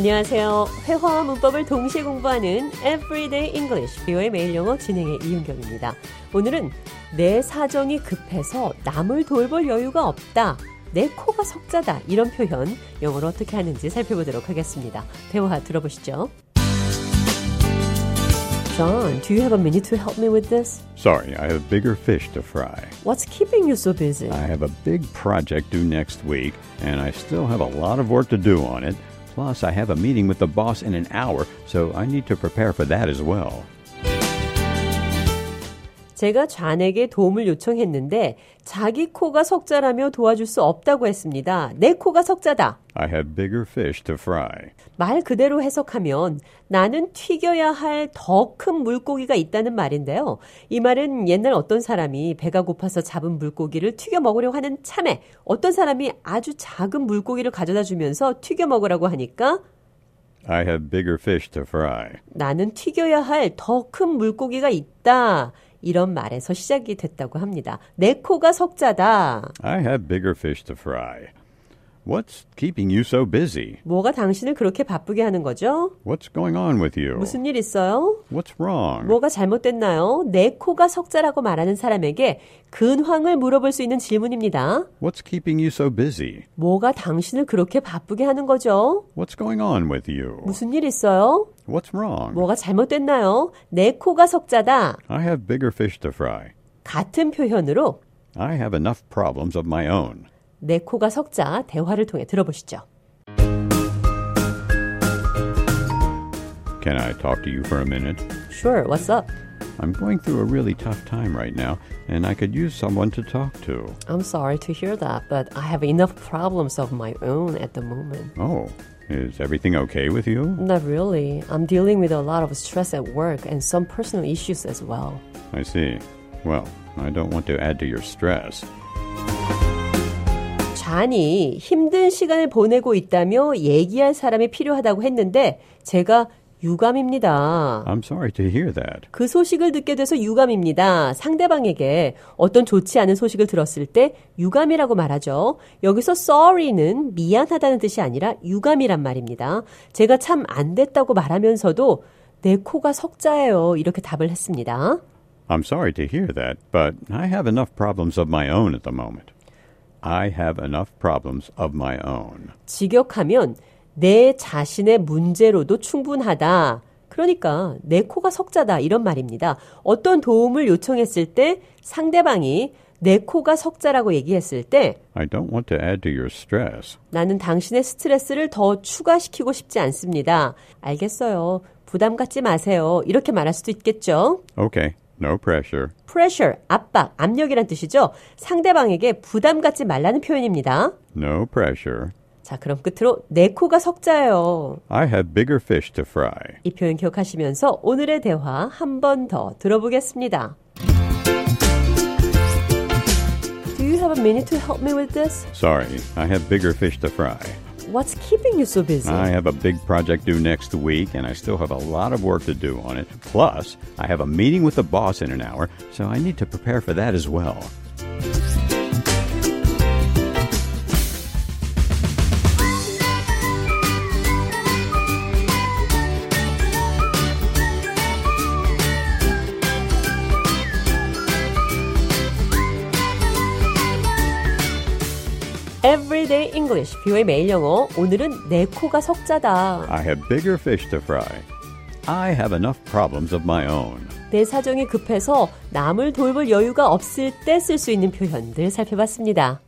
안녕하세요. 회화와 문법을 동시에 공부하는 Everyday English, 비오의 매일 영어 진행의 이윤경입니다. 오늘은 내 사정이 급해서 남을 돌볼 여유가 없다. 내 코가 석자다. 이런 표현 영어로 어떻게 하는지 살펴보도록 하겠습니다. 대화 들어보시죠. John, do you have a minute to help me with this? Sorry, I have bigger fish to fry. What's keeping you so busy? I have a big project due next week, and I still have a lot of work to do on it. Plus, I have a meeting with the boss in an hour, so I need to prepare for that as well. 제가 좌에게 도움을 요청했는데 자기 코가 석자라며 도와줄 수 없다고 했습니다. 내 코가 석자다. I have bigger fish to fry. 말 그대로 해석하면 나는 튀겨야 할 더 큰 물고기가 있다는 말인데요. 이 말은 옛날 어떤 사람이 배가 고파서 잡은 물고기를 튀겨 먹으려고 하는 참에 어떤 사람이 아주 작은 물고기를 가져다 주면서 튀겨 먹으라고 하니까 I have bigger fish to fry. 나는 튀겨야 할 더 큰 물고기가 있다. 이런 말에서 시작이 됐다고 합니다. 내 코가 석자다. I have bigger fish to fry. What's keeping you so busy? 뭐가 당신을 그렇게 바쁘게 하는 거죠? What's going on with you? 무슨 일 있어요? What's wrong? 뭐가 잘못됐나요? 내 코가 석자라고 말하는 사람에게 근황을 물어볼 수 있는 질문입니다. What's keeping you so busy? 뭐가 당신을 그렇게 바쁘게 하는 거죠? What's going on with you? 무슨 일 있어요? What's wrong? 뭐가 잘못됐나요? 내 코가 석자다. I have bigger fish to fry. 같은 표현으로 I have enough problems of my own. 내 코가 석자 대화를 통해 들어보시죠. Can I talk to you for a minute? Sure, what's up? I'm going through a really tough time right now, and I could use someone to talk to. I'm sorry to hear that, but I have enough problems of my own at the moment. Oh, is everything okay with you? Not really. I'm dealing with a lot of stress at work and some personal issues as well. I see. Well, I don't want to add to your stress. 잔이 힘든 시간을 보내고 있다며 얘기할 사람이 필요하다고 했는데 제가 유감입니다. I'm sorry to hear that. 그 소식을 듣게 돼서 유감입니다. 상대방에게 어떤 좋지 않은 소식을 들었을 때 유감이라고 말하죠. 여기서 sorry는 미안하다는 뜻이 아니라 유감이란 말입니다. 제가 참 안 됐다고 말하면서도 내 코가 석자예요. 이렇게 답을 했습니다. I'm sorry to hear that, but I have enough problems of my own at the moment. I have enough problems of my own. 직역하면 내 자신의 문제로도 충분하다. 그러니까 내 코가 석자다 이런 말입니다. 어떤 도움을 요청했을 때 상대방이 내 코가 석자라고 얘기했을 때 I don't want to add to your stress. 나는 당신의 스트레스를 더 추가시키고 싶지 않습니다. 알겠어요. 부담 갖지 마세요. 이렇게 말할 수도 있겠죠. Okay, no pressure. pressure, 압박, 압력이란 뜻이죠. 상대방에게 부담 갖지 말라는 표현입니다. No pressure. 자, 그럼 끝으로 내 코가 석자예요. I have bigger fish to fry. 이 표현 기억하시면서 오늘의 대화 한 번 더 들어보겠습니다. Do you have a minute to help me with this? Sorry, I have bigger fish to fry. What's keeping you so busy? I have a big project due next week, and I still have a lot of work to do on it. Plus, I have a meeting with the boss in an hour, so I need to prepare for that as well. Everyday English, 뷰의 매일 영어. 오늘은 내 코가 석자다. I have bigger fish to fry. I have enough problems of my own. 내 사정이 급해서 남을 돌볼 여유가 없을 때 쓸 수 있는 표현들 살펴봤습니다.